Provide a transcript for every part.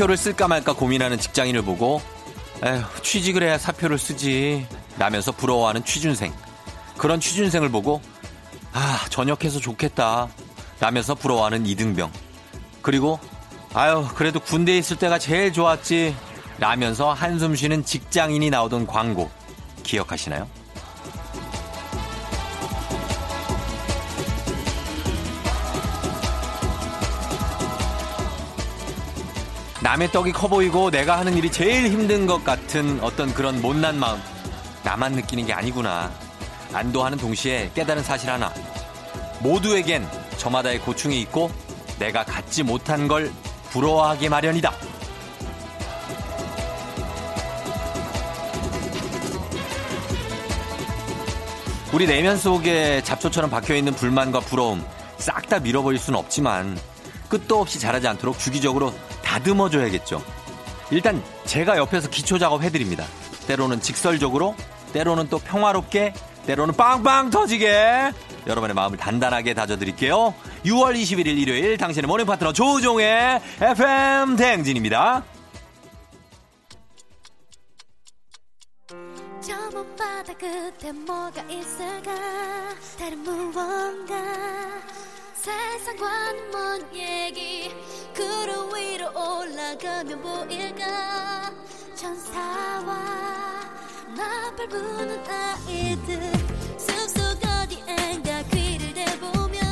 사표를 쓸까 말까 고민하는 직장인을 보고 에휴, 취직을 해야 사표를 쓰지 라면서 부러워하는 취준생. 그런 취준생을 보고 아, 전역해서 좋겠다 라면서 부러워하는 이등병. 그리고 아유, 그래도 군대에 있을 때가 제일 좋았지 라면서 한숨 쉬는 직장인이 나오던 광고 기억하시나요? 남의 떡이 커 보이고 내가 하는 일이 제일 힘든 것 같은 어떤 그런 못난 마음. 나만 느끼는 게 아니구나. 안도하는 동시에 깨달은 사실 하나. 모두에겐 저마다의 고충이 있고 내가 갖지 못한 걸 부러워하기 마련이다. 우리 내면 속에 잡초처럼 박혀있는 불만과 부러움 싹 다 밀어버릴 수는 없지만 끝도 없이 자라지 않도록 주기적으로 다듬어 줘야겠죠. 일단 제가 옆에서 기초 작업 해드립니다. 때로는 직설적으로, 때로는 또 평화롭게, 때로는 빵빵 터지게 여러분의 마음을 단단하게 다져드릴게요. 6월 21일 일요일 당신의 모닝 파트너 조종의 FM 대행진입니다. 세상과는 먼 얘기. 구름 위로 올라가면 보일까? 천사와 나팔 부는 아이들 숲속 어디엔가 귀를 대보면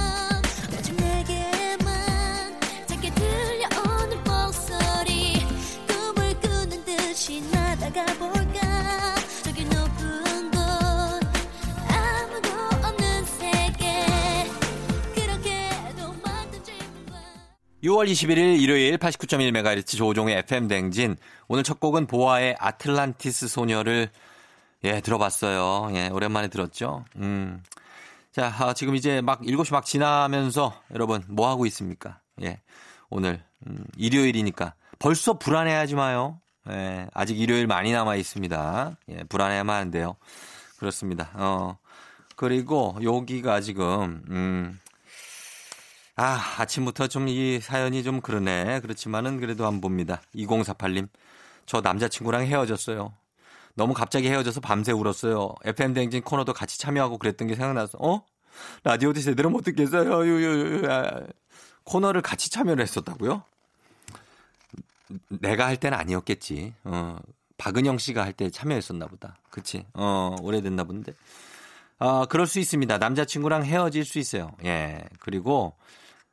오직 내게만 작게 들려오는 목소리. 꿈을 꾸는 듯이 나다가 볼까 6월 21일 일요일 89.1MHz 조종의 FM 댕진 오늘 첫 곡은 보아의 아틀란티스 소녀를 예, 들어봤어요. 예, 오랜만에 들었죠. 음. 자, 아, 지금 이제 막 7시 막 지나면서 여러분 뭐 하고 있습니까? 예. 오늘 음, 일요일이니까 벌써 불안해하지 마요. 예, 아직 일요일 많이 남아 있습니다. 예, 불안해하면 안 돼요. 그렇습니다. 어. 그리고 여기가 지금 음 아, 아침부터 좀 이 사연이 좀 그러네. 그렇지만은 그래도 안 봅니다. 2048님. 저 남자친구랑 헤어졌어요. 너무 갑자기 헤어져서 밤새 울었어요. FM 대행진 코너도 같이 참여하고 그랬던 게 생각나서, 어? 라디오도 제대로 못 듣겠어요. 아, 코너를 같이 참여를 했었다고요? 내가 할 때는 아니었겠지. 어, 박은영 씨가 할 때 참여했었나 보다. 그치? 어, 오래됐나 본데. 아, 그럴 수 있습니다. 남자친구랑 헤어질 수 있어요. 예. 그리고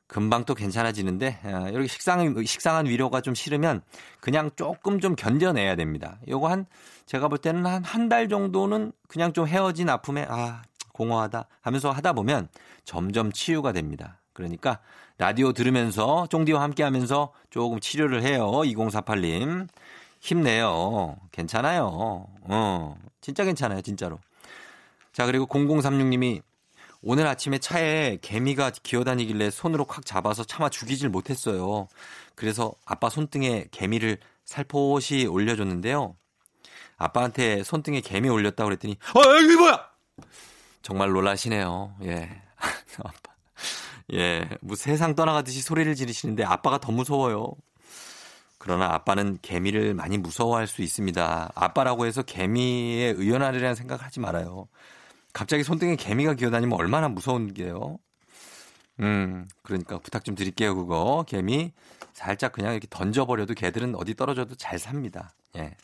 금방 또 괜찮아지는데 아, 이렇게 식상 식상한 위로가 좀 싫으면 그냥 조금 좀 견뎌내야 됩니다. 요거 한 제가 볼 때는 한 한 달 정도는 그냥 좀 헤어진 아픔에 아 공허하다 하면서 하다 보면 점점 치유가 됩니다. 그러니까 라디오 들으면서 쫑디와 함께 하면서 조금 치료를 해요. 2048님. 힘내요. 괜찮아요. 어, 진짜 괜찮아요. 진짜로. 자, 그리고 0036님이 오늘 아침에 차에 개미가 기어다니길래 손으로 콱 잡아서 차마 죽이질 못했어요. 그래서 아빠 손등에 개미를 살포시 올려줬는데요. 아빠한테 손등에 개미 올렸다고 그랬더니, 어, 이게 뭐야! 정말 놀라시네요. 예. 아빠. 예. 뭐 세상 떠나가듯이 소리를 지르시는데 아빠가 더 무서워요. 그러나 아빠는 개미를 많이 무서워할 수 있습니다. 아빠라고 해서 개미에 의연하리라는 생각 하지 말아요. 갑자기 손등에 개미가 기어다니면 얼마나 무서운 게요. 음, 그러니까 부탁 좀 드릴게요, 그거. 개미 살짝 그냥 이렇게 던져버려도 개들은 어디 떨어져도 잘 삽니다. 예.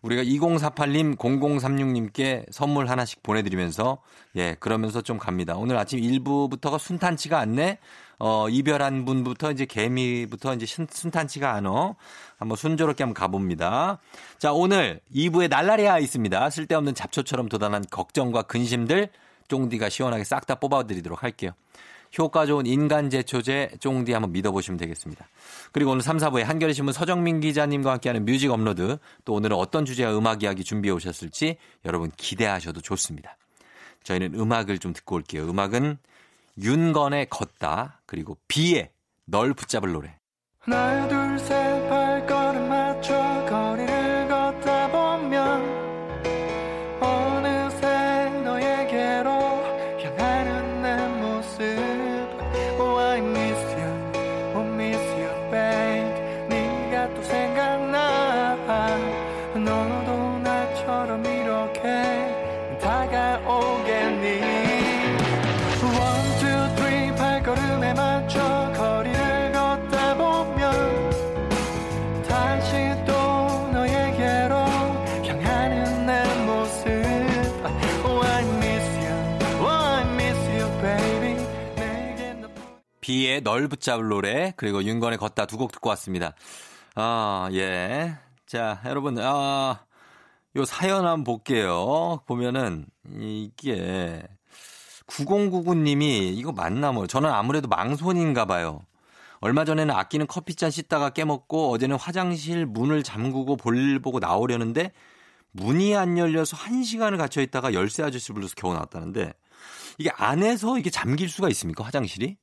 우리가 2048님, 0036님께 선물 하나씩 보내드리면서, 예, 그러면서 좀 갑니다. 오늘 아침 1부부터가 순탄치가 않네? 어, 이별한 분부터 이제 개미부터 이제 순 탄치가 않어. 한번 순조롭게 한번 가봅니다. 자, 오늘 2부에 날라리아 있습니다. 쓸데없는 잡초처럼 돋아난 걱정과 근심들 쫑디가 시원하게 싹 다 뽑아드리도록 할게요. 효과 좋은 인간 제초제 쫑디 한번 믿어보시면 되겠습니다. 그리고 오늘 3, 4부에 한겨레 신문 서정민 기자님과 함께하는 뮤직 업로드 또 오늘은 어떤 주제와 음악 이야기 준비해 오셨을지 여러분 기대하셔도 좋습니다. 저희는 음악을 좀 듣고 올게요. 음악은 윤건의 걷다 그리고 비의 널 붙잡을 노래. 하나 둘셋 비의 널 붙잡을 노래 그리고 윤건의 걷다 두 곡 듣고 왔습니다. 아, 예. 자, 여러분, 아, 요 사연 한번 볼게요. 보면은 이게 9099님이 이거 맞나 뭐 저는 아무래도 망손인가 봐요. 얼마 전에는 아끼는 커피잔 씻다가 깨먹고 어제는 화장실 문을 잠그고 볼일 보고 나오려는데 문이 안 열려서 한 시간을 갇혀 있다가 열쇠 아저씨 불러서 겨우 나왔다는데 이게 안에서 이게 잠길 수가 있습니까 화장실이?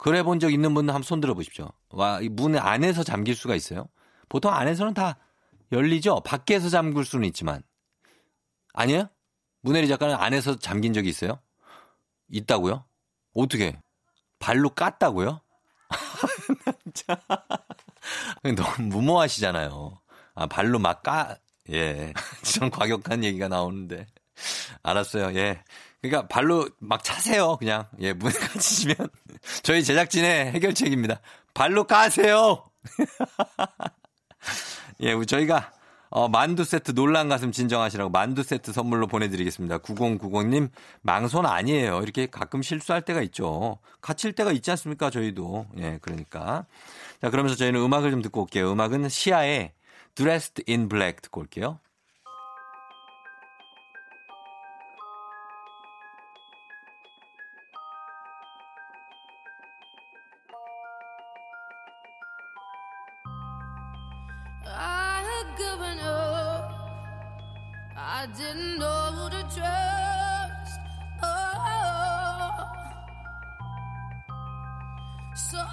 그래 본 적 있는 분들 한번 손 들어 보십시오. 와, 문 안에서 잠길 수가 있어요? 보통 안에서는 다 열리죠? 밖에서 잠글 수는 있지만. 아니에요? 문혜리 작가는 안에서 잠긴 적이 있어요? 있다고요? 어떻게? 발로 깠다고요? 너무 무모하시잖아요. 아, 발로 막 까, 예. 좀 과격한 얘기가 나오는데. 알았어요. 예. 그러니까 발로 막 차세요. 그냥. 예, 문에 갇히시면 저희 제작진의 해결책입니다. 발로 까세요. 예, 저희가 어, 만두 세트 놀란 가슴 진정하시라고 만두 세트 선물로 보내드리겠습니다. 9090님 망손 아니에요. 이렇게 가끔 실수할 때가 있죠. 갇힐 때가 있지 않습니까? 저희도. 예, 그러니까. 자, 그러면서 저희는 음악을 좀 듣고 올게요. 음악은 시아의 Dressed in Black 듣고 올게요.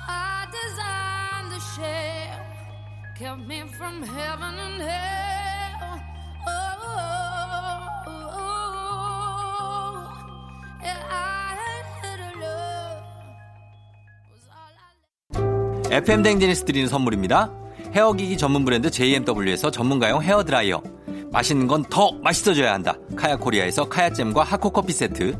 I designed the shell, kept me from heaven and hell. Oh, and I had a love. FM 댕지니스 드리는 선물입니다. 헤어기기 전문 브랜드 JMW에서 전문가용 헤어드라이어. 맛있는 건 더 맛있어져야 한다. 카야코리아에서 카야잼과 하코커피 세트.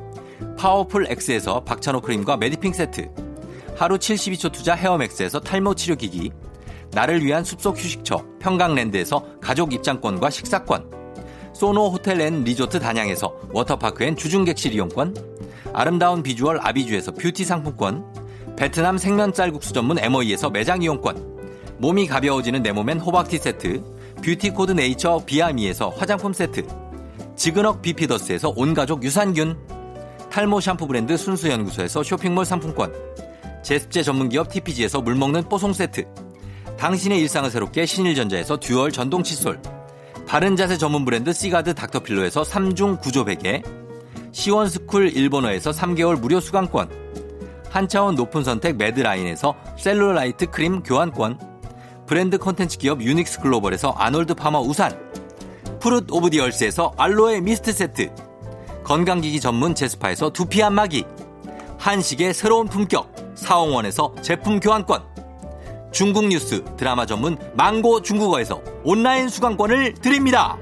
파워풀 X에서 박찬호 크림과 메디핑 세트, 하루 72초 투자 헤어맥스에서 탈모 치료 기기, 나를 위한 숲속 휴식처 평강랜드에서 가족 입장권과 식사권, 소노 호텔 앤 리조트 단양에서 워터파크 and 주중객실 이용권, 아름다운 비주얼 아비주에서 뷰티 상품권, 베트남 생면 쌀국수 전문 에머이에서 매장 이용권, 몸이 가벼워지는 내 몸엔 호박티 세트, 뷰티 코드 네이처 비아미에서 화장품 세트, 지그넉 비피더스에서 온가족 유산균, 탈모 샴푸 브랜드 순수연구소에서 쇼핑몰 상품권, 제습제 전문기업 TPG에서 물먹는 뽀송 세트, 당신의 일상을 새롭게 신일전자에서 듀얼 전동 칫솔, 바른 자세 전문 브랜드 시가드 닥터필로에서 3중 구조 베개, 시원스쿨 일본어에서 3개월 무료 수강권, 한차원 높은 선택 매드라인에서 셀룰라이트 크림 교환권, 브랜드 콘텐츠 기업 유닉스 글로벌에서 아놀드 파머 우산, Fruit of the Earth에서 알로에 미스트 세트, 건강기기 전문 제스파에서 두피 안마기, 한식의 새로운 품격 사옹원에서 제품 교환권, 중국 뉴스 드라마 전문 망고 중국어에서 온라인 수강권을 드립니다.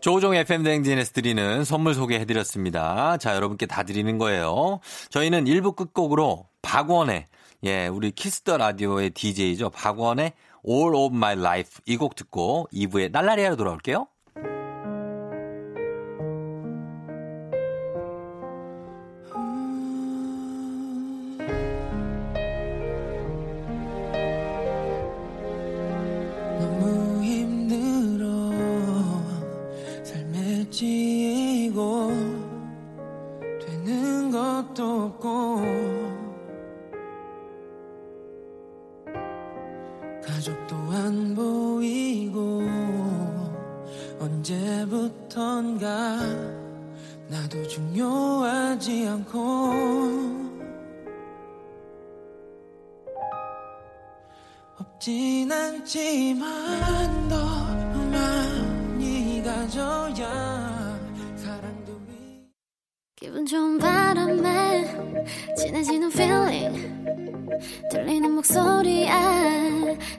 조우종 FM 대행진에서 드리는 선물 소개해드렸습니다. 자, 여러분께 다 드리는 거예요. 저희는 1부 끝곡으로 박원의, 예, 우리 Kiss the Radio의 DJ죠. 박원의 All of My Life 이 곡 듣고 2부에 날라리아로 돌아올게요.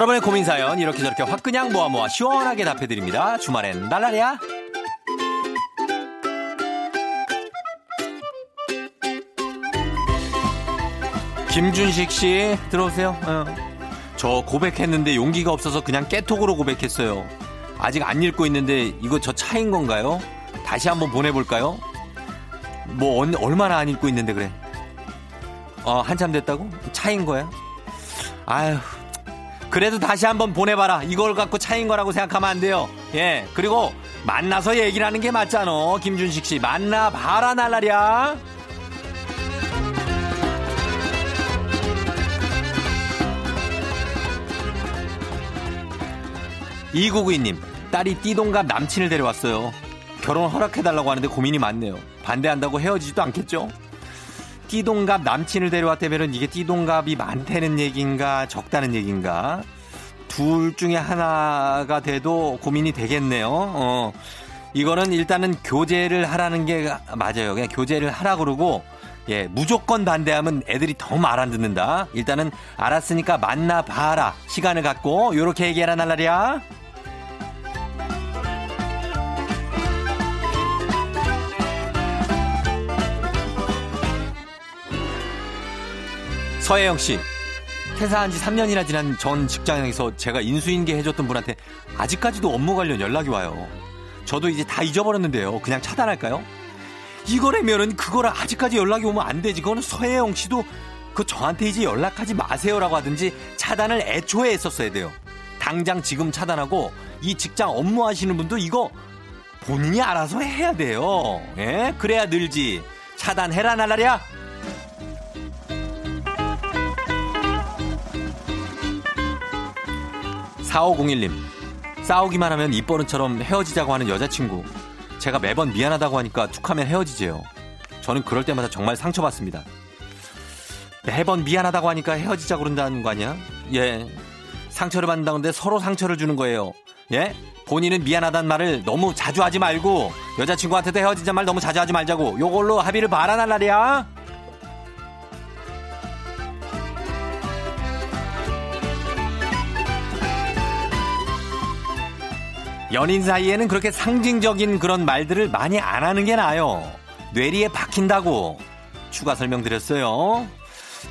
여러분의 고민 사연 이렇게 저렇게 확 그냥 모아 모아 시원하게 답해드립니다. 주말엔 날라리야. 김준식 씨 들어오세요. 어. 저 고백했는데 용기가 없어서 그냥 깨톡으로 고백했어요. 아직 안 읽고 있는데 이거 저 차인 건가요? 다시 한번 보내볼까요? 뭐 얼마나 안 읽고 있는데 그래? 어 한참 됐다고? 차인 거야? 아휴 그래도 다시 한번 보내봐라. 이걸 갖고 차인 거라고 생각하면 안 돼요. 예. 그리고 만나서 얘기를 하는 게 맞잖아. 김준식 씨. 만나봐라, 날라리야. 이구구이님 딸이 띠동갑 남친을 데려왔어요. 결혼 허락해달라고 하는데 고민이 많네요. 반대한다고 헤어지지도 않겠죠? 띠동갑 남친을 데려왔다면 이게 띠동갑이 많다는 얘기인가 적다는 얘기인가 둘 중에 하나가 돼도 고민이 되겠네요. 어. 이거는 일단은 교제를 하라는 게 맞아요. 그냥 교제를 하라 그러고 예, 무조건 반대하면 애들이 더 말 안 듣는다. 일단은 알았으니까 만나 봐라. 시간을 갖고 요렇게 얘기해라 날라리야. 서혜영 씨. 퇴사한 지 3년이나 지난 전 직장에서 제가 인수인계 해줬던 분한테 아직까지도 업무 관련 연락이 와요. 저도 이제 다 잊어버렸는데요. 그냥 차단할까요? 이거라면은 그거를 아직까지 연락이 오면 안 되지. 그거는 서혜영 씨도 그 저한테 이제 연락하지 마세요라고 하든지 차단을 애초에 했었어야 돼요. 당장 지금 차단하고 이 직장 업무 하시는 분도 이거 본인이 알아서 해야 돼요. 예? 그래야 늘지. 차단해라 날라랴. 4501님. 싸우기만 하면 입버릇처럼 헤어지자고 하는 여자친구. 제가 매번 미안하다고 하니까 툭하면 헤어지재요. 저는 그럴 때마다 정말 상처받습니다. 매번 미안하다고 하니까 헤어지자 그런다는 거 아니야? 예. 상처를 받는다는데 서로 상처를 주는 거예요. 예? 본인은 미안하다는 말을 너무 자주 하지 말고 여자친구한테도 헤어지자 말 너무 자주 하지 말자고 요걸로 합의를 바라날 날이야. 연인 사이에는 그렇게 상징적인 그런 말들을 많이 안 하는 게 나아요. 뇌리에 박힌다고 추가 설명드렸어요.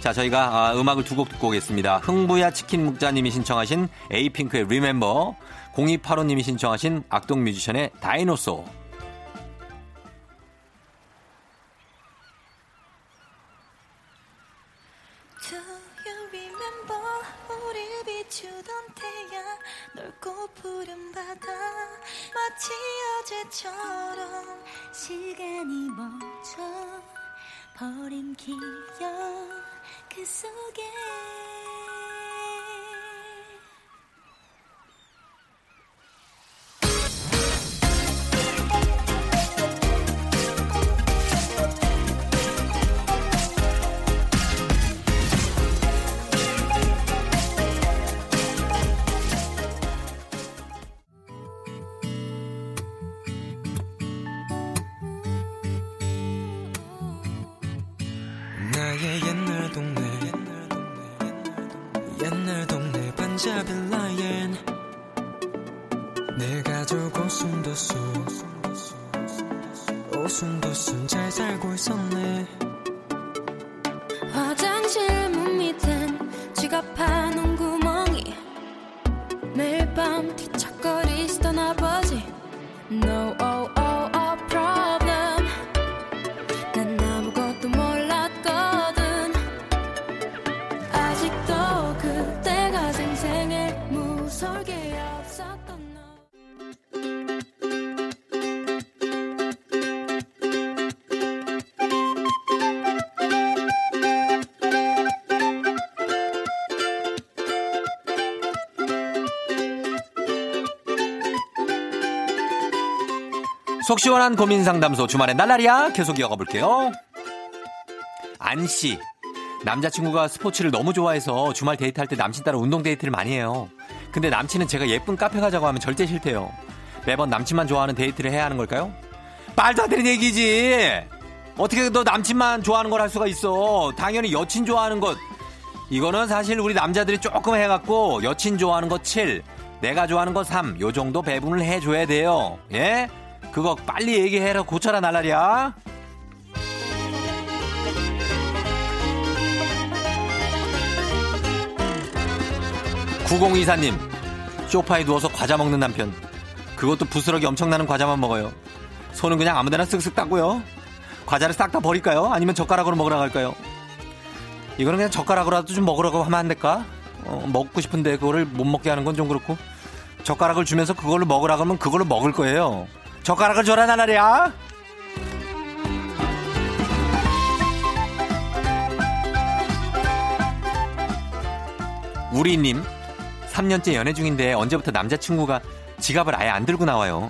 자, 저희가 아, 음악을 두 곡 듣고 오겠습니다. 흥부야 치킨 묵자님이 신청하신 에이핑크의 리멤버, 0285님이 신청하신 악동 뮤지션의 다이노소. 바다 마치 어제처럼 시간이 멈춰 버린 기억 그 속에 나의 옛날 동네. 옛날 동네 반자빌라엔 내 가족 오순도순 오순도순 잘 살고 있었네. 화장실 문 밑엔 지갑 파는 속 시원한 고민 상담소 주말엔 날라리야 계속 이어가 볼게요. 안씨. 남자친구가 스포츠를 너무 좋아해서 주말 데이트할 때 남친 따라 운동 데이트를 많이 해요. 근데 남친은 제가 예쁜 카페 가자고 하면 절대 싫대요. 매번 남친만 좋아하는 데이트를 해야 하는 걸까요? 말도 안 되는 얘기지. 어떻게 너 남친만 좋아하는 걸 할 수가 있어. 당연히 여친 좋아하는 것. 이거는 사실 우리 남자들이 조금 해갖고 여친 좋아하는 거 7, 내가 좋아하는 거 3, 요 정도 배분을 해줘야 돼요. 예? 그거 빨리 얘기해라 고쳐라 날라리야. 9024님, 쇼파에 누워서 과자 먹는 남편. 그것도 부스러기 엄청나는 과자만 먹어요. 손은 그냥 아무데나 쓱쓱 닦고요. 과자를 싹 다 버릴까요? 아니면 젓가락으로 먹으러 갈까요? 이거는 그냥 젓가락으로라도 좀 먹으라고 하면 안 될까? 어, 먹고 싶은데 그거를 못 먹게 하는 건 좀 그렇고. 젓가락을 주면서 그걸로 먹으라 그러면 그걸로 먹을 거예요. 젓가락을 줘라 나라랴. 우리님 3년째 연애 중인데 언제부터 남자친구가 지갑을 아예 안 들고 나와요.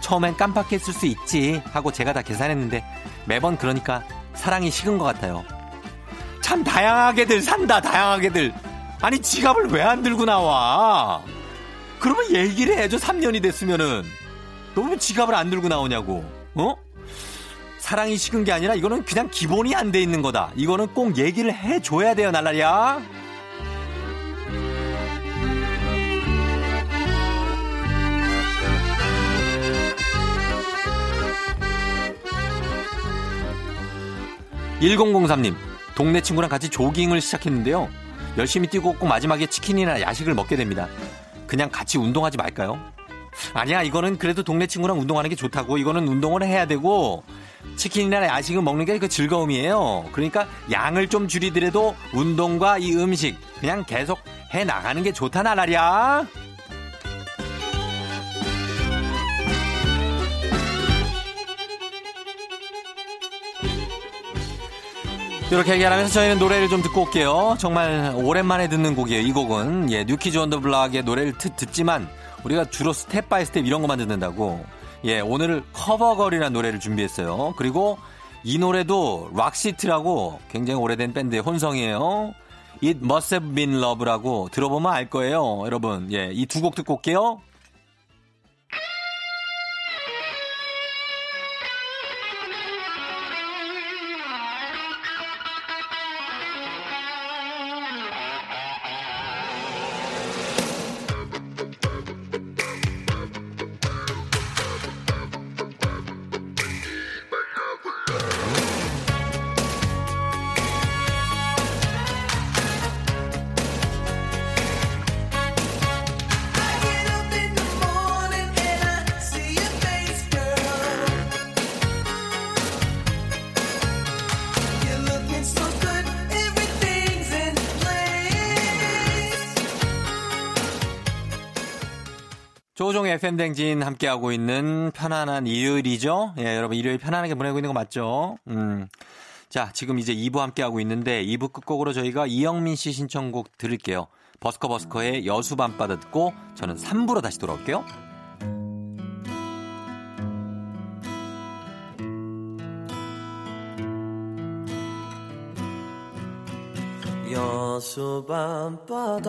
처음엔 깜빡했을 수 있지 하고 제가 다 계산했는데 매번 그러니까 사랑이 식은 것 같아요. 참 다양하게들 산다 다양하게들. 아니 지갑을 왜 안 들고 나와? 그러면 얘기를 해줘 3년이 됐으면은 너무 지갑을 안 들고 나오냐고. 어? 사랑이 식은 게 아니라 이거는 그냥 기본이 안 돼 있는 거다. 이거는 꼭 얘기를 해줘야 돼요 날라리야. (1003님) 동네 친구랑 같이 조깅을 시작했는데요 열심히 뛰고 꼭 마지막에 치킨이나 야식을 먹게 됩니다 그냥 같이 운동하지 말까요 아니야 이거는 그래도 동네 친구랑 운동하는 게 좋다고 이거는 운동을 해야 되고 치킨이나 야식을 먹는 게 그 즐거움이에요 그러니까 양을 좀 줄이더라도 운동과 이 음식 그냥 계속 해 나가는 게 좋다 나라랴 이렇게 얘기하면서 저희는 노래를 좀 듣고 올게요. 정말 오랜만에 듣는 곡이에요. 이 곡은 예, New Kids on the Block의 노래를 듣, 듣지만 우리가 주로 Step by Step 이런 것만 듣는다고 예, 오늘 Cover Girl이라는 노래를 준비했어요. 그리고 이 노래도 Roxette라고 굉장히 오래된 밴드의 혼성이에요. It Must Have Been Love라고 들어보면 알 거예요. 여러분, 예, 이 두 곡 듣고 올게요. 조종의 FM댕진 함께하고 있는 편안한 일요일이죠. 예, 여러분 일요일 편안하게 보내고 있는 거 맞죠? 음. 자, 지금 이제 2부 함께하고 있는데 2부 끝곡으로 저희가 이영민 씨 신청곡 들을게요. 버스커 버스커의 여수 밤바다 듣고 저는 3부로 다시 돌아올게요. 여수 밤바다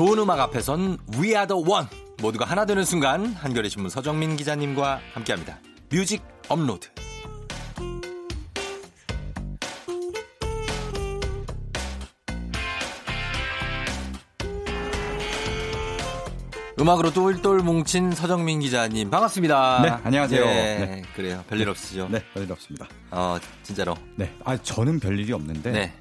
좋은 음악 앞에선 We Are The One 모두가 하나 되는 순간 한겨레 신문 서정민 기자님과 함께합니다. Music Upload. 음악으로 똘똘 뭉친 서정민 기자님 반갑습니다. 네, 안녕하세요. 네, 네. 그래요. 별일 없으시죠? 네, 별일 없습니다. 어, 진짜로. 네, 아 저는 별일이 없는데 네.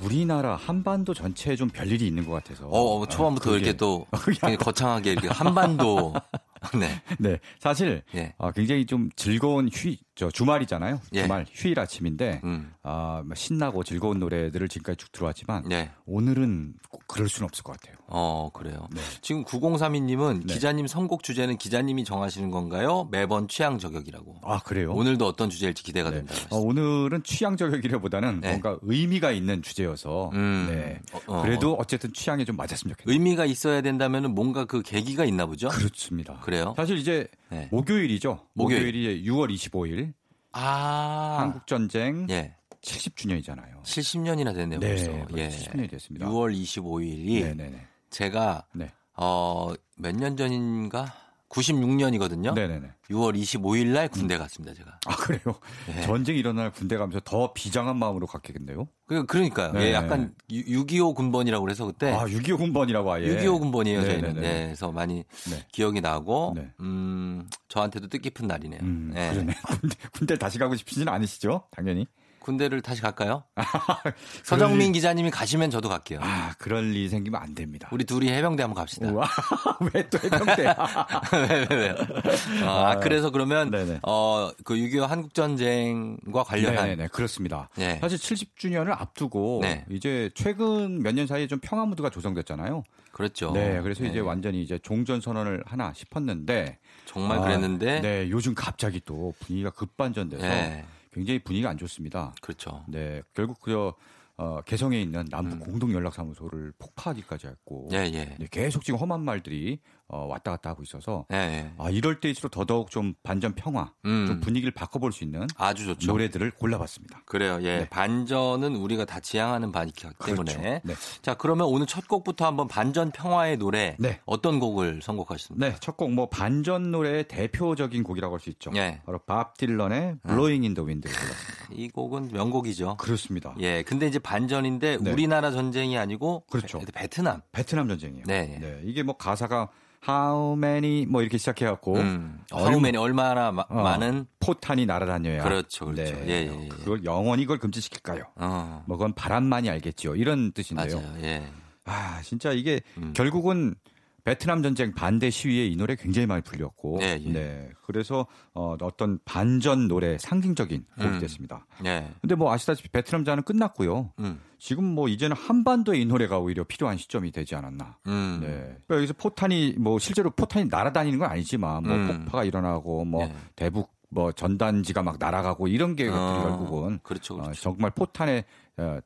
우리나라 한반도 전체에 좀 별일이 있는 것 같아서. 어, 어, 초반부터 아, 이렇게 또 거창하게 이렇게 한반도. 네. 네, 사실 예. 아, 굉장히 좀 즐거운 휴, 저 주말이잖아요. 예. 주말 휴일 아침인데 음. 아, 막 신나고 즐거운 노래들을 지금까지 쭉 들어왔지만 네. 오늘은 꼭 그럴 수는 없을 것 같아요. 어, 그래요. 네. 지금 9032님은 네. 기자님 선곡 주제는 기자님이 정하시는 건가요? 매번 취향 저격이라고. 아 그래요? 오늘도 어떤 주제일지 기대가 네. 된다. 어, 오늘은 취향 저격이라보다는 네. 뭔가 의미가 있는 주제여서 음. 네. 어, 어. 그래도 어쨌든 취향에 좀 맞았으면 좋겠네요. 의미가 있어야 된다면 뭔가 그 계기가 있나 보죠? 그렇습니다. 그래요? 사실 이제 네. 목요일이죠. 목요일. 목요일이 6월 25일 아. 한국 전쟁 예. 70주년이잖아요. 70년이나 됐네요, 벌써. 예. 70년이 됐습니다. 6월 25일이 네, 네, 네. 제가 네. 어, 몇 년 전인가? 96년이거든요. 네, 네, 네. 6월 25일 날 군대 갔습니다, 제가. 아, 그래요? 네. 전쟁이 일어날 군대 가면서 더 비장한 마음으로 갔겠는데요? 그- 그러니까요. 네. 예, 약간 6.25 군번이라고 그래서 그때 아, 6.25 군번이라고 아예. 6.25 군번이에요, 네, 저희는. 네. 그래서 많이 네. 기억이 나고, 네. 음, 저한테도 뜻깊은 날이네요. 음, 네. 그러네. 군대, 군대 다시 가고 싶으시는 않으시죠? 당연히. 군대를 다시 갈까요? 서정민 기자님이 가시면 저도 갈게요. 아, 그럴 일이 생기면 안 됩니다. 우리 둘이 해병대 한번 갑시다. 왜 또 해병대야? 왜, 왜, 왜요? 아, 아, 그래서 그러면, 네네. 어, 그 6.25 한국전쟁과 관련한. 네네, 그렇습니다. 네. 사실 70주년을 앞두고 네. 이제 최근 몇 년 사이에 좀 평화 무드가 조성됐잖아요. 그렇죠. 네, 그래서 이제 네. 완전히 이제 종전 선언을 하나 싶었는데 정말 아, 그랬는데. 네, 요즘 갑자기 또 분위기가 급반전돼서 네. 굉장히 분위기가 안 좋습니다. 그렇죠. 네, 결국 그 어, 개성에 있는 남북 공동 연락사무소를 폭파하기까지 했고 음. 예, 예. 네, 계속 지금 험한 말들이 어, 왔다 갔다 하고 있어서 예, 예. 아, 이럴 때일수록 더더욱 좀 반전 평화, 음. 좀 분위기를 바꿔볼 수 있는 아주 좋죠. 노래들을 골라봤습니다. 그래요. 예. 네. 반전은 우리가 다 지향하는 바이기 때문에. 그렇죠. 네. 자, 그러면 오늘 첫 곡부터 한번 반전 평화의 노래 네. 어떤 곡을 선곡하셨습니까? 네, 첫 곡 뭐 반전 노래의 대표적인 곡이라고 할 수 있죠. 예. 바로 밥 딜런의 Blowing in the Wind를 골랐습니다. 이 곡은 명곡이죠. 그렇습니다. 예. 근데 이제 반전인데 네. 우리나라 전쟁이 아니고 그렇죠. 베- 베트남. 베트남 전쟁이에요. 네. 이게 뭐 가사가 How many 뭐 이렇게 시작해 갖고 음. 얼마- 하우맨이 얼마나 마- 어, 많은 포탄이 날아다녀야. 그렇죠, 그렇죠. 네. 예, 예, 예. 그걸 영원히 그걸 금지시킬까요? 어. 뭐 그건 바람만이 알겠죠. 이런 뜻인데요. 맞아요. 예. 아 진짜 이게 음. 결국은 베트남 전쟁 반대 시위에 이 노래 굉장히 많이 불렸고, 예, 예. 네 그래서 어, 어떤 반전 노래 상징적인 곡이 음. 됐습니다. 예. 근데 뭐 아시다시피 베트남 전은 끝났고요. 음. 지금 뭐 이제는 한반도에 이 노래가 오히려 필요한 시점이 되지 않았나. 음. 네. 그러니까 여기서 포탄이 뭐 실제로 포탄이 날아다니는 건 아니지만 뭐 음. 폭파가 일어나고 뭐 네. 대북 뭐 전단지가 막 날아가고 이런 게 어, 결국은 그렇죠, 어, 그렇죠. 정말 포탄에 어,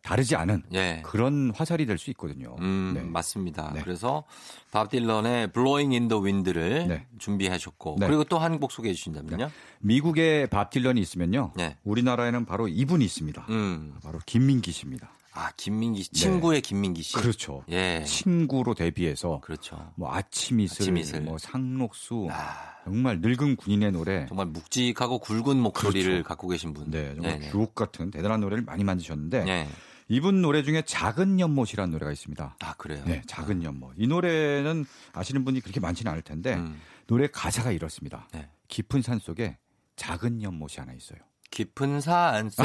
다르지 않은 예. 그런 화살이 될 수 있거든요. 음, 네. 맞습니다. 네. 그래서 밥 딜런의 Blowing in the Wind를 네. 준비하셨고 네. 그리고 또 한 곡 소개해 주신다면요? 미국에 밥 딜런이 있으면요. 네. 우리나라에는 바로 이분이 있습니다. 음. 바로 김민기 씨입니다. 아, 김민기 씨. 친구의 김민기 씨. 네. 그렇죠. 예. 친구로 데뷔해서 그렇죠. 뭐 아침 이슬, 아침 이슬. 뭐 상록수 아, 정말 늙은 군인의 노래 정말 묵직하고 굵은 목소리를 그렇죠. 갖고 계신 분. 네, 정말 네, 주옥 같은 대단한 노래를 많이 만드셨는데 네. 이분 노래 중에 작은 연못이라는 노래가 있습니다. 아, 그래요? 네, 작은 연못. 이 노래는 아시는 분이 그렇게 많지는 않을 텐데 음. 노래 가사가 이렇습니다. 네. 깊은 산 속에 작은 연못이 하나 있어요. 깊은 산속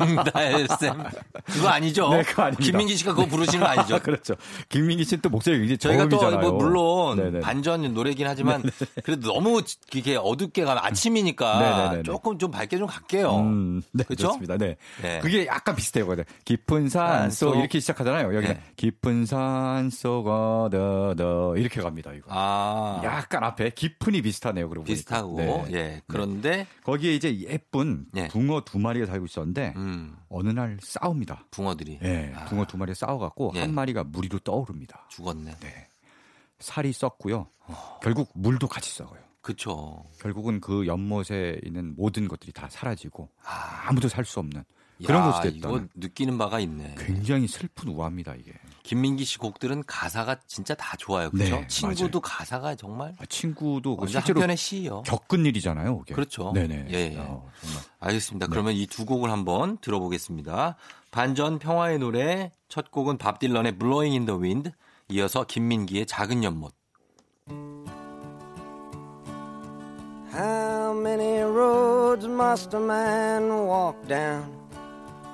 옹달샘 그거 아니죠? 네, 그거 아닙니다. 김민기 씨가 그거 부르시는 거 아니죠? 그렇죠. 김민기 씨는 또 목소리가 굉장히 저희가 또. 뭐 물론 네네. 반전 노래긴 하지만 그래도 너무 이게 어둡게 가면 아침이니까 네네네네. 조금 좀 밝게 좀 갈게요. 음, 네, 그쵸? 그렇습니다. 네. 네. 그게 약간 비슷해요. 거든. 깊은 산 속. 이렇게 시작하잖아요. 여기는 네. 깊은 산 속 어 더더 이렇게 갑니다. 이거. 아 약간 앞에 깊은이 비슷하네요. 그러고 비슷하고. 네. 예 그런데 거기에 이제 예쁜 네. 붕어 두 마리가 살고 있었는데 음 어느 날 싸웁니다. 붕어들이 예, 아, 붕어 두 마리가 싸워갖고 예. 한 마리가 물 위로 떠오릅니다. 죽었네. 네. 살이 썩고요. 어. 결국 물도 같이 썩어요. 그쵸. 결국은 그 연못에 있는 모든 것들이 다 사라지고 아, 아무도 살 수 없는 그런 야, 것이 이거 느끼는 바가 있네. 굉장히 슬픈 우화입니다 이게. 김민기 씨 곡들은 가사가 진짜 다 좋아요. 그렇죠? 네, 친구도 가사가 정말 아, 친구도 그 실제로 한편의 시요. 겪은 일이잖아요. 그게. 그렇죠. 네네. 예, 예. 어, 정말. 알겠습니다. 그러면 이 두 곡을 한번 들어보겠습니다. 반전 평화의 노래 첫 곡은 밥 딜런의 Blowing in the Wind 이어서 김민기의 작은 연못. How many roads must a man walk down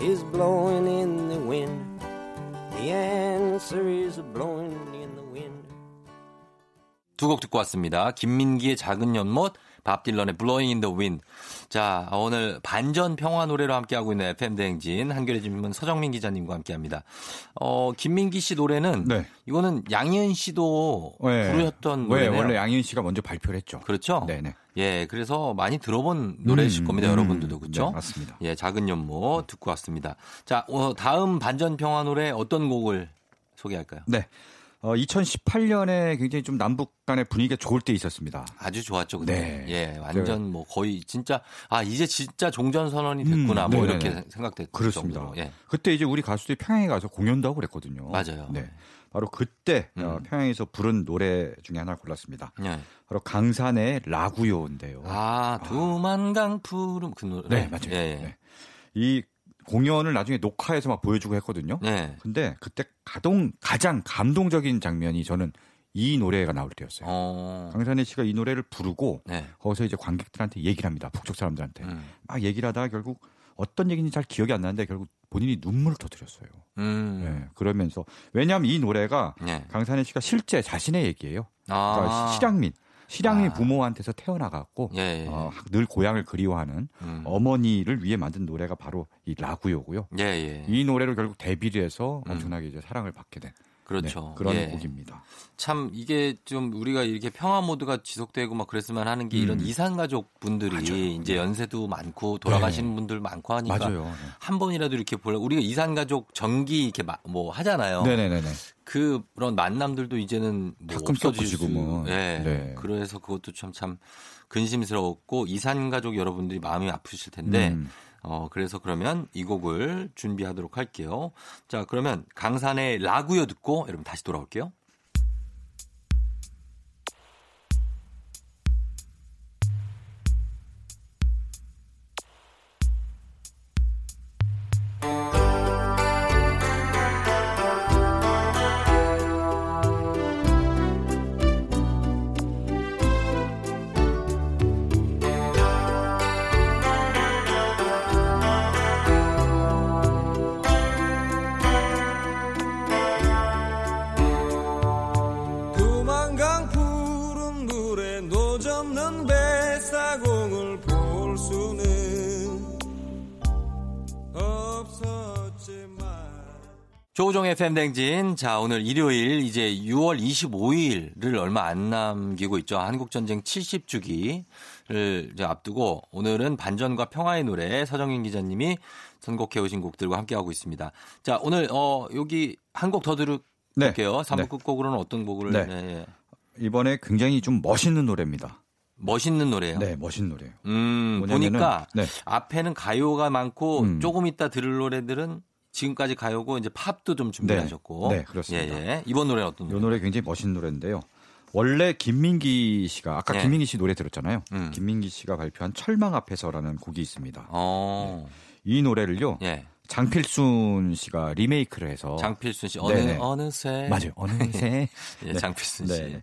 is blowing in the wind. The answer is blowing in the wind. 두 곡 듣고 왔습니다. 김민기의 작은 연못, 밥 딜런의 Blowing in the Wind. 자, 오늘 반전 평화 노래로 함께하고 있는 FM 대행진 한겨레 신문 서정민 기자님과 함께합니다. 어, 김민기 씨 노래는 네. 이거는 양희은 씨도 네. 부르셨던 네, 노래네요. 원래 양희은 씨가 먼저 발표를 했죠. 그렇죠? 네네. 예, 그래서 많이 들어본 노래실 음, 겁니다, 음, 여러분들도 그렇죠? 네, 맞습니다. 예, 작은 연못 듣고 왔습니다. 자, 어, 다음 반전 평화 노래 어떤 곡을 소개할까요? 네. 어, 2018년에 굉장히 좀 남북 간의 분위기가 좋을 때 있었습니다. 아주 좋았죠, 근데. 네. 예, 완전 뭐 거의 진짜 아 이제 진짜 종전 선언이 됐구나, 음, 뭐 네네네. 이렇게 생각됐 그렇습니다. 정도로. 예, 그때 이제 우리 가수들이 평양에 가서 공연도 하고 그랬거든요. 맞아요. 네. 바로 그때 어, 음. 평양에서 부른 노래 중에 하나 골랐습니다. 예. 바로 강산의 라구요인데요. 아 두만강 푸름 그 노래. 네, 맞아요. 예, 예. 네. 이 공연을 나중에 녹화해서 막 보여주고 했거든요. 네. 근데 그때 가동 가장 감동적인 장면이 저는 이 노래가 나올 때였어요. 어. 강산의 씨가 이 노래를 부르고 네. 거기서 이제 관객들한테 얘기를 합니다. 북쪽 사람들한테 음. 막 얘기를 하다가 결국 어떤 얘기인지 잘 기억이 안 나는데 결국 본인이 눈물을 터뜨렸어요. 음. 네, 그러면서 왜냐하면 이 노래가 네. 강산의 씨가 실제 자신의 얘기예요. 그러니까 아. 실향민, 실향민 아. 부모한테서 태어나갖고 예, 예. 어, 늘 고향을 그리워하는 음. 어머니를 위해 만든 노래가 바로 이 라구요고요. 예, 예. 이 노래로 결국 데뷔를 해서 음. 엄청나게 이제 사랑을 받게 된 그렇죠. 네, 그런 예. 곡입니다. 참 이게 좀 우리가 이렇게 평화 모드가 지속되고 막 그랬으면 하는 게 이런 음. 이산 가족 분들이 맞아요. 이제 연세도 많고 돌아가시는 분들 많고 하니까 맞아요. 한 번이라도 이렇게 보려 우리가 이산 가족 정기 이렇게 마- 뭐 하잖아요. 네. 네네네네. 그런 만남들도 이제는 뭐 가끔 수. 지금은. 예. 네. 그래서 그것도 참참 근심스러웠고 이산 가족 여러분들이 마음이 아프실 텐데 음. 어 그래서 그러면 이 곡을 준비하도록 할게요. 자 그러면 강산의 라구요 듣고 여러분 다시 돌아올게요. FM 댕진. 자, 오늘 일요일 이제 6월 25일을 얼마 안 남기고 있죠. 한국전쟁 70주기를 이제 앞두고 오늘은 반전과 평화의 노래 서정인 기자님이 선곡해 오신 곡들과 함께하고 있습니다. 자, 오늘 어 여기 한 곡 더 들을게요. 삼 3부 네. 끝곡으로는 어떤 곡을 네. 네, 예. 이번에 굉장히 좀 멋있는 노래입니다. 멋있는 노래예요. 네, 멋있는 노래예요. 음, 뭐냐면은- 보니까 네. 앞에는 가요가 많고 음. 조금 이따 들을 노래들은 지금까지 가요고 이제 팝도 좀 준비하셨고. 네, 그렇습니다. 예, 예. 이번 노래는 어떤 이 노래? 노래 굉장히 멋있는 노래인데요. 원래 김민기 씨가 아까 네. 김민기 씨 노래 들었잖아요. 음. 김민기 씨가 발표한 철망 앞에서라는 곡이 있습니다. 어. 이 노래를요. 예. 장필순 씨가 리메이크를 해서 장필순 씨 어느 네네. 어느새 맞아요. 어느새 예, 네. 장필순 씨. 네.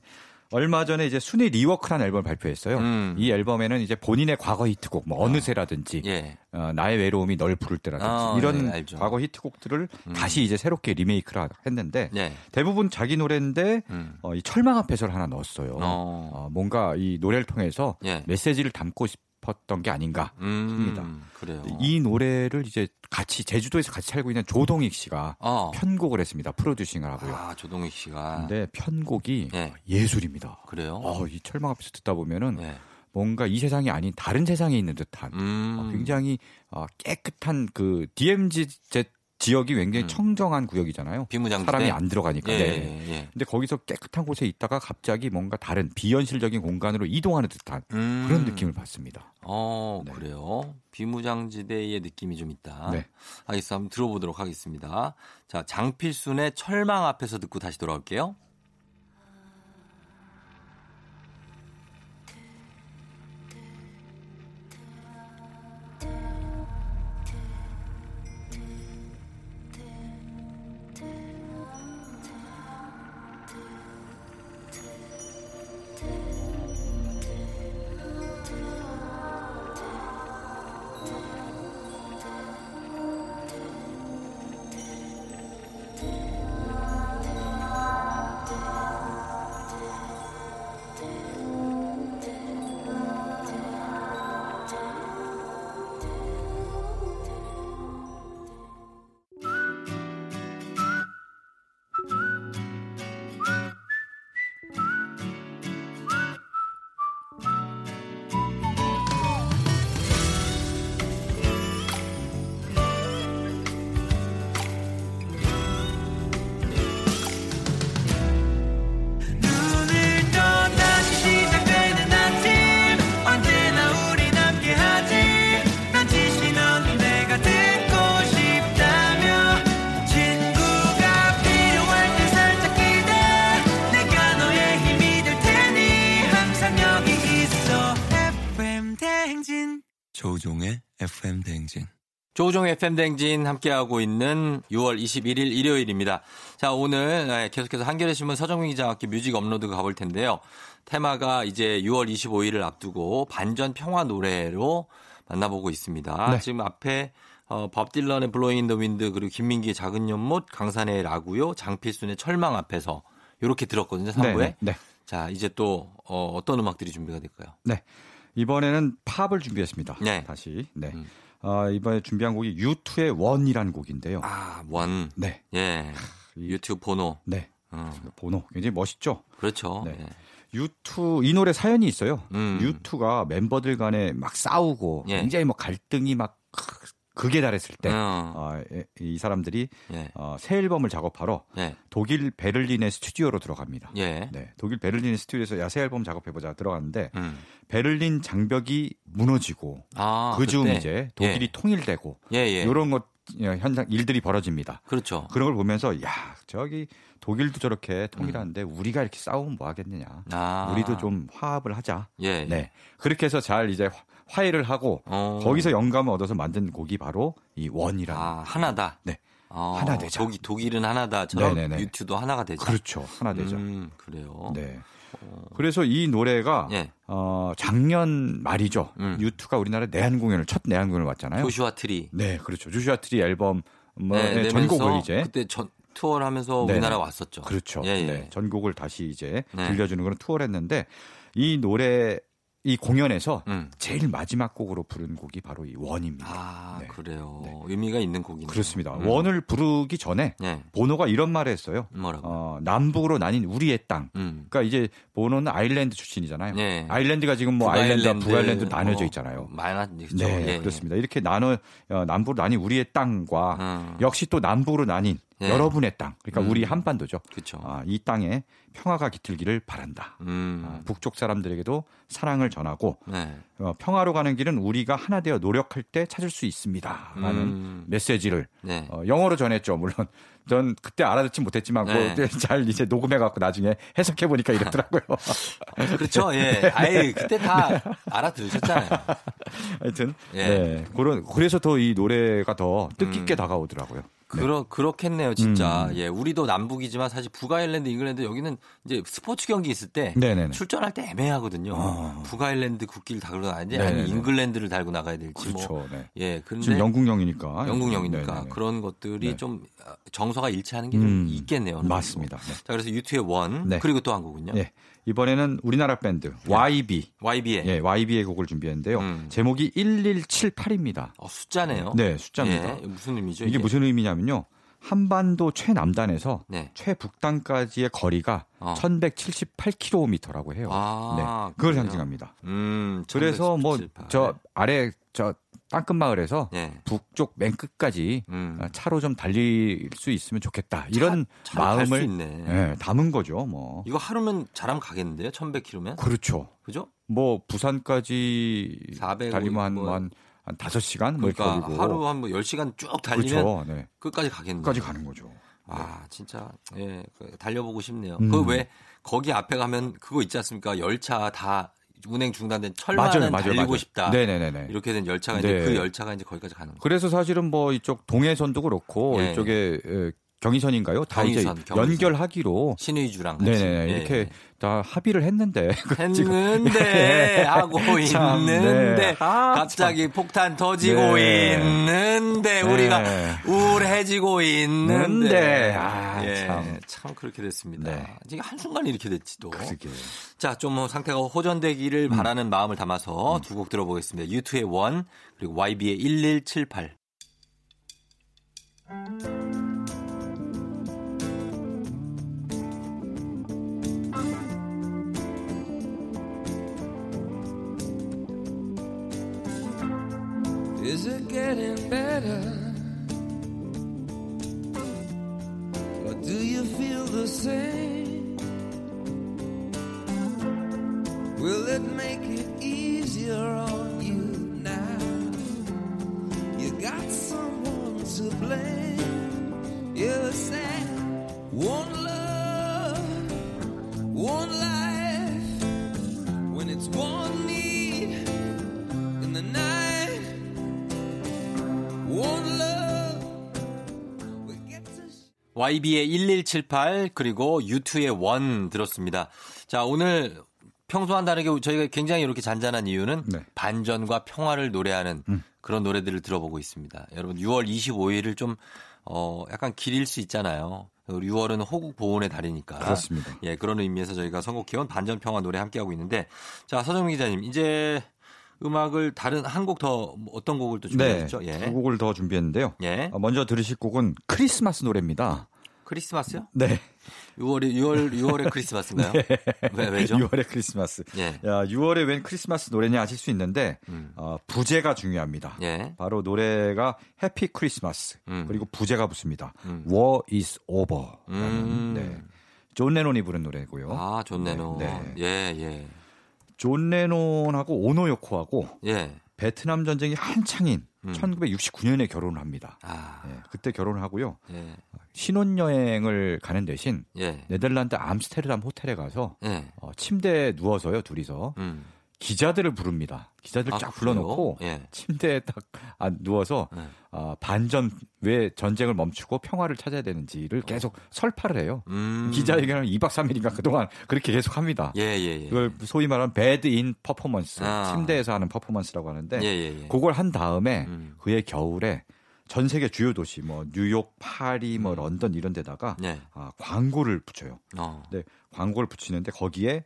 얼마 전에 이제 Soony Rework라는 앨범을 발표했어요. 음. 이 앨범에는 이제 본인의 과거 히트곡 뭐 어느새라든지 예. 어, 나의 외로움이 널 부를 때라든지 아, 이런 네. 과거 히트곡들을 음. 다시 이제 새롭게 리메이크를 했는데 네. 대부분 자기 노래인데 음. 어, 이 철망 앞에서를 하나 넣었어요. 어. 어, 뭔가 이 노래를 통해서 예. 메시지를 담고 싶 었던 게 아닌가 싶니다. 음, 그래요. 이 노래를 이제 같이 제주도에서 같이 살고 있는 조동익 씨가 어. 편곡을 했습니다. 프로듀싱을 하고요. 아, 조동익 씨가. 근데 편곡이 예. 예술입니다. 그래요? 어, 이 철망 앞에서 듣다 보면은 네. 뭔가 이 세상이 아닌 다른 세상에 있는 듯한 음. 어, 굉장히 어, 깨끗한 그 DMZ 제- 지역이 굉장히 음. 청정한 구역이잖아요. 비무장지대. 사람이 안 들어가니까. 예, 네. 예, 예. 근데 거기서 깨끗한 곳에 있다가 갑자기 뭔가 다른 비현실적인 공간으로 이동하는 듯한 음. 그런 느낌을 받습니다. 어, 네. 그래요. 비무장지대의 느낌이 좀 있다. 네. 알겠습니다. 한번 들어보도록 하겠습니다. 자, 장필순의 철망 앞에서 듣고 다시 돌아올게요. 조우종 FM 대행진 함께하고 있는 6월 21일 일요일입니다. 자, 오늘 네, 계속해서 한겨레 신문 서정민 기자와 함께 Music Upload 가볼 텐데요. 테마가 이제 6월 25일을 앞두고 반전 평화 노래로 만나보고 있습니다. 네. 지금 앞에 어, 밥 딜런의 Blowin' in the Wind 그리고 김민기의 작은 연못, 강산에 라구요, 장필순의 철망 앞에서 이렇게 들었거든요. 3부에. 네, 네. 자, 이제 또 어, 어떤 음악들이 준비가 될까요? 네. 이번에는 팝을 준비했습니다. 네. 다시. 네. 음. 아, 이번에 준비한 곡이 U2의 원이라는 곡인데요. 아, 원. 네. 예. 이- 유튜브 보노. 네. 어, 번호 굉장히 멋있죠. 그렇죠. 네. 예. U2 이 노래 사연이 있어요. 음. U2가 멤버들 간에 막 싸우고 예. 굉장히 뭐 갈등이 막 극에 달했을 때 어. 아, 이- 이 사람들이 예. 어, 새 앨범을 작업하러 예. 독일 베를린의 스튜디오로 들어갑니다. 예. 네, 독일 베를린 스튜디오에서 야 새 앨범 작업해보자 들어갔는데 음. 베를린 장벽이 무너지고 아, 그중 그때? 이제 독일이 통일되고 예, 예. 이런 것 어, 현상 일들이 벌어집니다. 그렇죠. 그런 걸 보면서 야 저기 독일도 저렇게 통일하는데 우리가 이렇게 싸우면 뭐 하겠느냐. 음. 아. 우리도 좀 화합을 하자. 예. 네. 그렇게 해서 잘 이제 화- 화해를 하고 어. 거기서 영감을 얻어서 만든 곡이 바로 이 원이라는. 아, 하나다. 네. 어, 하나 되자. 독일, 독일은 하나다처럼 네네네. 유튜도 하나가 되자. 그렇죠. 하나 되자. 음, 그래요. 네. 그래서 이 노래가 예. 어, 작년 말이죠. 음. U2가 우리나라 내한 공연을 첫 내한 공연을 왔잖아요. Joshua Tree. 네, 그렇죠. Joshua Tree 앨범 뭐 네, 네, 전곡을 이제 그때 전 투어를 하면서 네. 우리나라 왔었죠. 그렇죠. 예, 예. 네, 전곡을 다시 이제 네. 들려주는 그런 투어를 했는데 이 노래 이 공연에서 음. 제일 마지막 곡으로 부른 곡이 바로 이 One입니다. 아, 네. 그래요. 네. 의미가 있는 곡이네요. 그렇습니다. 음. One을 부르기 전에 예. 보노가 이런 말을 했어요. 뭐라고? 어, 남북으로 나뉜 우리의 땅. 음. 그러니까 이제 보노는 아일랜드 출신이잖아요. 네. 아일랜드. 가 지금 뭐 아일랜드와 북아일랜드 나눠져 있잖아요. 그렇죠. 네, 예, 예. 그렇습니다. 이렇게 나눠 어, 남북으로 나뉜 우리의 땅과 음. 역시 또 남북으로 나뉜 예. 여러분의 땅. 그러니까 음. 우리 한반도죠. 그렇죠. 아, 이 땅에 평화가 깃들기를 바란다. 음. 아, 북쪽 사람들에게도 사랑을 전하고 네. 어, 평화로 가는 길은 우리가 하나 되어 노력할 때 찾을 수 있습니다라는 음. 메시지를 네. 어, 영어로 전했죠. 물론 전 그때 알아듣지 못했지만 네. 그거 잘 이제 녹음해 갖고 나중에 해석해 보니까 이렇더라고요. 그렇죠. 예. 아예 그때 다 알아들으셨잖아요. 하여튼 예. 네, 그런 그래서 더 이 노래가 더 뜻깊게 음. 다가오더라고요. 그러, 그렇겠네요, 진짜. 음. 예, 우리도 남북이지만 사실 북아일랜드, 잉글랜드 여기는 이제 스포츠 경기 있을 때 네네네. 출전할 때 애매하거든요. 어. 북아일랜드 국기를 달고 나가야지 네네네. 아니면 잉글랜드를 달고 나가야 될지 그렇죠. 뭐. 네. 예, 근데 지금 영국령이니까. 영국령이니까 네네네. 그런 것들이 네. 좀 정서가 일치하는 게좀 음, 있겠네요. 맞습니다. 정도. 자, 그래서 유투의 원 네. 그리고 또한 곡은요. 네. 이번에는 우리나라 밴드 YB. YB의 예, YB의 곡을 준비했는데요. 음. 제목이 1178입니다. 어, 숫자네요. 네, 숫자입니다. 예, 무슨 의미죠? 이게 무슨 의미냐면요. 한반도 최남단에서 네. 최북단까지의 거리가 어. 1178km라고 해요. 아, 네, 그걸 그래요? 상징합니다. 음, 그래서 뭐 1178. 저 아래 저 땅끝 마을에서 예. 북쪽 맨 끝까지 음. 어, 차로 좀 달릴 수 있으면 좋겠다. 이런 갈수 마음을. 예, 담은 거죠. 뭐 이거 하루면 잘하면 가겠는데요? 1100km면? 그렇죠. 그죠? 뭐 부산까지 400 달리면 한, 뭐- 한, 한 5시간 뭐 이렇게 그러니까 걸리고 하루 한뭐 10시간 쭉 달리면 그렇죠. 네. 끝까지 가겠네요. 끝까지 가는 거죠. 아, 진짜 예, 그 달려보고 싶네요. 음. 그왜 거기 앞에 가면 그거 있지 않습니까? 열차 다 운행 중단된 철만은 맞아요, 맞아요, 달리고 맞아요. 싶다. 네네네네. 이렇게 된 열차가 이제 네. 그 열차가 이제 거기까지 가는 거예요. 그래서 사실은 뭐 이쪽 동해선도 그렇고 예. 이쪽에 에, 경의선인가요? 다 경의선, 이제 경의선. 연결하기로 신의주랑 같이 네네 예, 이렇게 예. 다 합의를 했는데 했는데 하고 참, 있는데 네. 아, 갑자기 폭탄 터지고 네. 있는데 네. 우리가 우울해지고 있는데 있는데. 아, 예, 참. 참 그렇게 됐습니다. 네. 지금 한 순간 이렇게 됐지 또. 그러게. 자, 좀뭐 상태가 호전되기를 음. 바라는 마음을 담아서 두곡 들어보겠습니다. 유투의 원 그리고 YB의 1178. Is it getting better? Or do you feel the same? Will it make it easier on you now? You got someone to blame. You said one love, one life. YB의 1178 그리고 유투의 원 들었습니다. 자, 오늘 평소와는 다르게 저희가 굉장히 이렇게 잔잔한 이유는 네. 반전과 평화를 노래하는 음. 그런 노래들을 들어보고 있습니다. 여러분 6월 25일을 좀 어, 약간 길일 수 있잖아요. 6월은 호국 보훈의 달이니까. 그렇습니다. 예, 그런 의미에서 저희가 선곡해온 반전 평화 노래 함께하고 있는데 자, 서정민 기자님, 이제 음악을 다른 한 곡 더 어떤 곡을 또 네, 준비했죠? 예. 두 곡을 더 준비했는데요. 예. 어, 먼저 들으실 곡은 크리스마스 노래입니다. 크리스마스요? 네. 6월에 6월 6월에 크리스마스인가요? 왜 왜죠? 6월의 크리스마스. 예. 야, 6월에 웬 크리스마스 노래냐 하실 수 있는데 음. 어, 부제가 중요합니다. 예. 바로 노래가 Happy Christmas 음. 그리고 부제가 붙습니다. 음. War is over라는 음. 네. 존 레논이 부른 노래고요. 아, 존 레논. 네. 예, 예. 존 레논하고 오노 요코하고 예. 베트남 전쟁이 한창인 음. 1969년에 결혼을 합니다. 아. 예, 그때 결혼을 하고요. 예. 신혼여행을 가는 대신 예. 네덜란드 암스테르담 호텔에 가서 예. 어, 침대에 누워서요 둘이서 음. 기자들을 부릅니다. 기자들 아, 쫙? 불러놓고 예. 침대에 딱 아, 누워서 예. 아, 반전 왜 전쟁을 멈추고 평화를 찾아야 되는지를 계속 설파를 해요. 음. 기자회견을 2박 3일인가 그동안 그렇게 계속 합니다. 예, 예, 예. 그걸 소위 말하는 Bed-in 퍼포먼스 아. 침대에서 하는 퍼포먼스라고 하는데 예, 예, 예. 그걸 한 다음에 음. 그해 겨울에 전 세계 주요 도시 뭐 뉴욕, 파리, 뭐 음. 런던 이런 데다가 예. 아, 광고를 붙여요. 어. 네, 광고를 붙이는데 거기에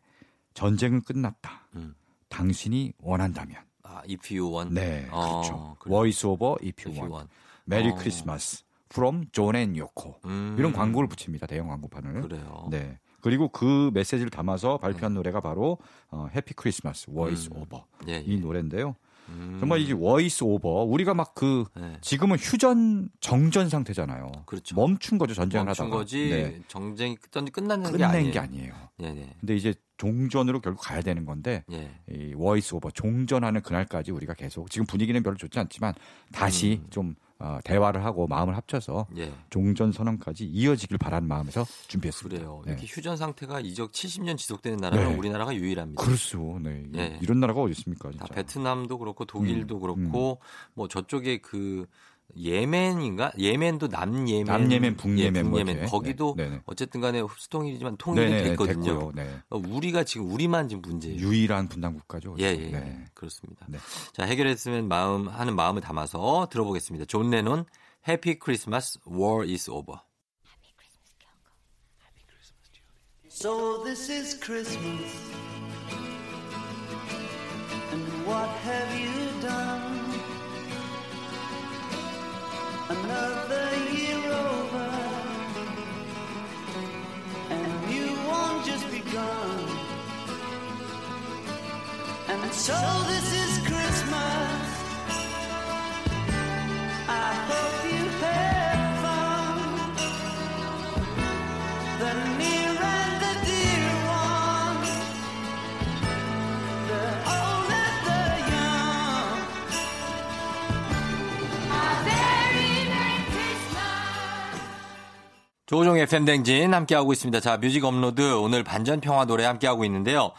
전쟁은 끝났다. 음. 당신이 원한다면. 아, if you want. 네, 어, 그렇죠. 그래요. Voice over if you if you want. 메리 어. 크리스마스 from John and Yoko. 음. 이런 광고를 붙입니다. 대형 광고판을. 그래요. 네. 그리고 그 메시지를 담아서 발표한 노래가 바로 어, 해피 크리스마스, Voice 음. over 예, 예. 이 노래인데요. 음. 정말 이제 War is over 우리가 막 그 네. 지금은 휴전 정전 상태잖아요. 그렇죠. 멈춘 거죠 전쟁을 멈춘 하다가. 거지 네. 전쟁이 끝 끝나는 게 끝낸 아니에요. 게 아니에요. 예, 예. 근데 이제 종전으로 결국 가야 되는 건데 예. 이 War is over 종전하는 그날까지 우리가 계속 지금 분위기는 별로 좋지 않지만 다시 음. 좀 어, 대화를 하고 마음을 합쳐서 예. 종전 선언까지 이어지길 바라는 마음에서 준비했습니다. 그래요. 네. 이렇게 휴전 상태가 이적 70년 지속되는 나라는 네. 우리나라가 유일합니다. 그렇소. 네. 예. 이런 나라가 어디 있습니까, 다 진짜. 베트남도 그렇고 독일도 음, 그렇고 뭐 저쪽에 그 예멘인가? 예멘도 남예멘, 남예멘, 북예멘, 예, 뭐 북예멘 이렇게. 거기도 네, 네네. 어쨌든 간에 흡수통일이지만 통일이 네네, 됐거든요. 됐고요. 네. 어, 우리가 지금 우리만 지금 문제예요. 유일한 분단 국가죠. 예, 예, 예. 네. 그렇습니다. 네. 자, 해결했으면 마음 하는 마음을 담아서 들어보겠습니다. 존 레논 Happy Christmas War is over. So this is Christmas. And what have you done? Another year over. And you won't just begun. And so this is Christmas. I hope you had fun. The 조우종의 FM대행진 함께하고 있습니다. 자, Music Upload 오늘 반전 평화 노래 함께하고 있는데요.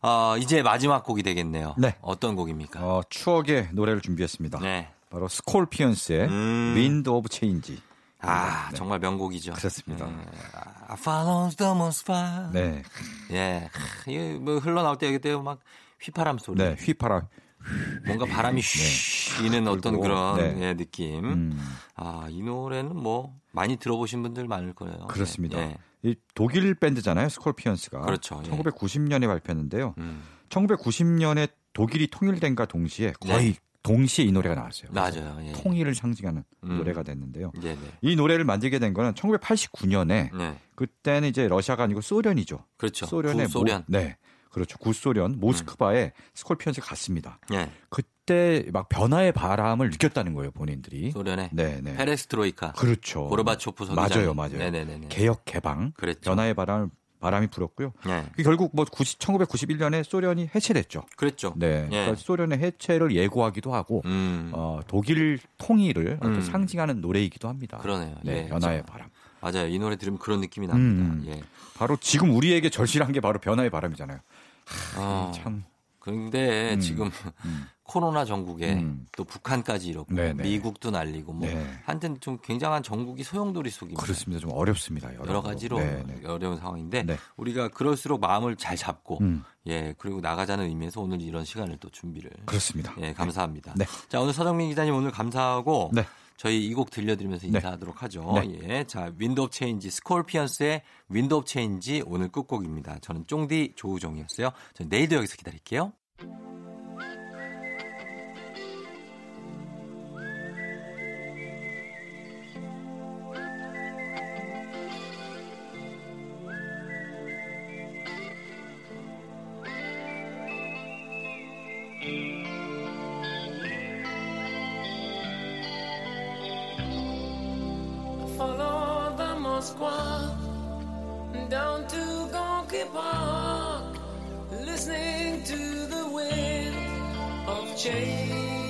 어, 이제 마지막 곡이 되겠네요. 네. 어떤 곡입니까? 어, 추억의 노래를 준비했습니다. 네. 바로 스콜피언스의 음. Wind of Change. 아, 네. 정말 명곡이죠. 그렇습니다. 네. I follow the Moskva. 네. 예. 이게 뭐 흘러나올 때 여기 딱 막 휘파람 소리. 네, 휘파람. 뭔가 바람이 쉬는 어떤 그리고, 그런 네. 예, 느낌. 음, 아, 이 노래는 뭐 많이 들어보신 분들 많을 거예요. 그렇습니다. 예. 이 독일 밴드잖아요, 스콜피언스가. 그렇죠, 예. 1990년에 발표했는데요. 음. 1990년에 독일이 통일된과 동시에 거의 네. 동시에 이 노래가 나왔어요. 맞아요. 예. 통일을 상징하는 음. 노래가 됐는데요. 네, 네. 이 노래를 만들게 된 거는 1989년에 네. 그때는 이제 러시아가 아니고 소련이죠. 그렇죠. 소련의 구소련. 모, 네. 그렇죠. 구소련 모스크바에 스콜피언스가 갔습니다. 예. 그 때 막 변화의 바람을 느꼈다는 거예요, 본인들이. 소련의 네, 네. 페레스트로이카. 그렇죠. 고르바초프 서기장. 맞아요, 맞아요. 네네네. 개혁 개방, 그랬죠. 변화의 바람 바람이 불었고요. 네. 그게 결국 뭐 90, 1991년에 소련이 해체됐죠. 그랬죠. 네. 예. 그러니까 소련의 해체를 예고하기도 하고 음. 어, 독일 통일을 음. 상징하는 노래이기도 합니다. 그러네요. 네, 예. 변화의 바람. 맞아요. 이 노래 들으면 그런 느낌이 납니다. 음. 예. 바로 지금 우리에게 절실한 게 바로 변화의 바람이잖아요. 어, 참. 그런데 음. 지금 음. 코로나 전국에 음. 또 북한까지 이렇고 네네. 미국도 날리고 뭐 네. 한ten 좀 굉장한 전국이 소용돌이 속입니다. 그렇습니다. 좀 어렵습니다. 여러, 여러 가지로 네, 네. 어려운 상황인데 네. 우리가 그럴수록 마음을 잘 잡고 음, 예 그리고 나가자는 의미에서 오늘 이런 시간을 또 준비를 그렇습니다. 예 감사합니다. 네. 자 오늘 서정민 기자님 오늘 감사하고 네. 저희 이 곡 들려드리면서 네. 인사하도록 하죠. 네. 예, 자 Wind of Change 스콜피언스의 Wind of Change 오늘 끝곡입니다. 저는 쫑디 조우종이었어요. 저는 내일도 여기서 기다릴게요. Moskva down to Gonky Park, listening to the wind of change.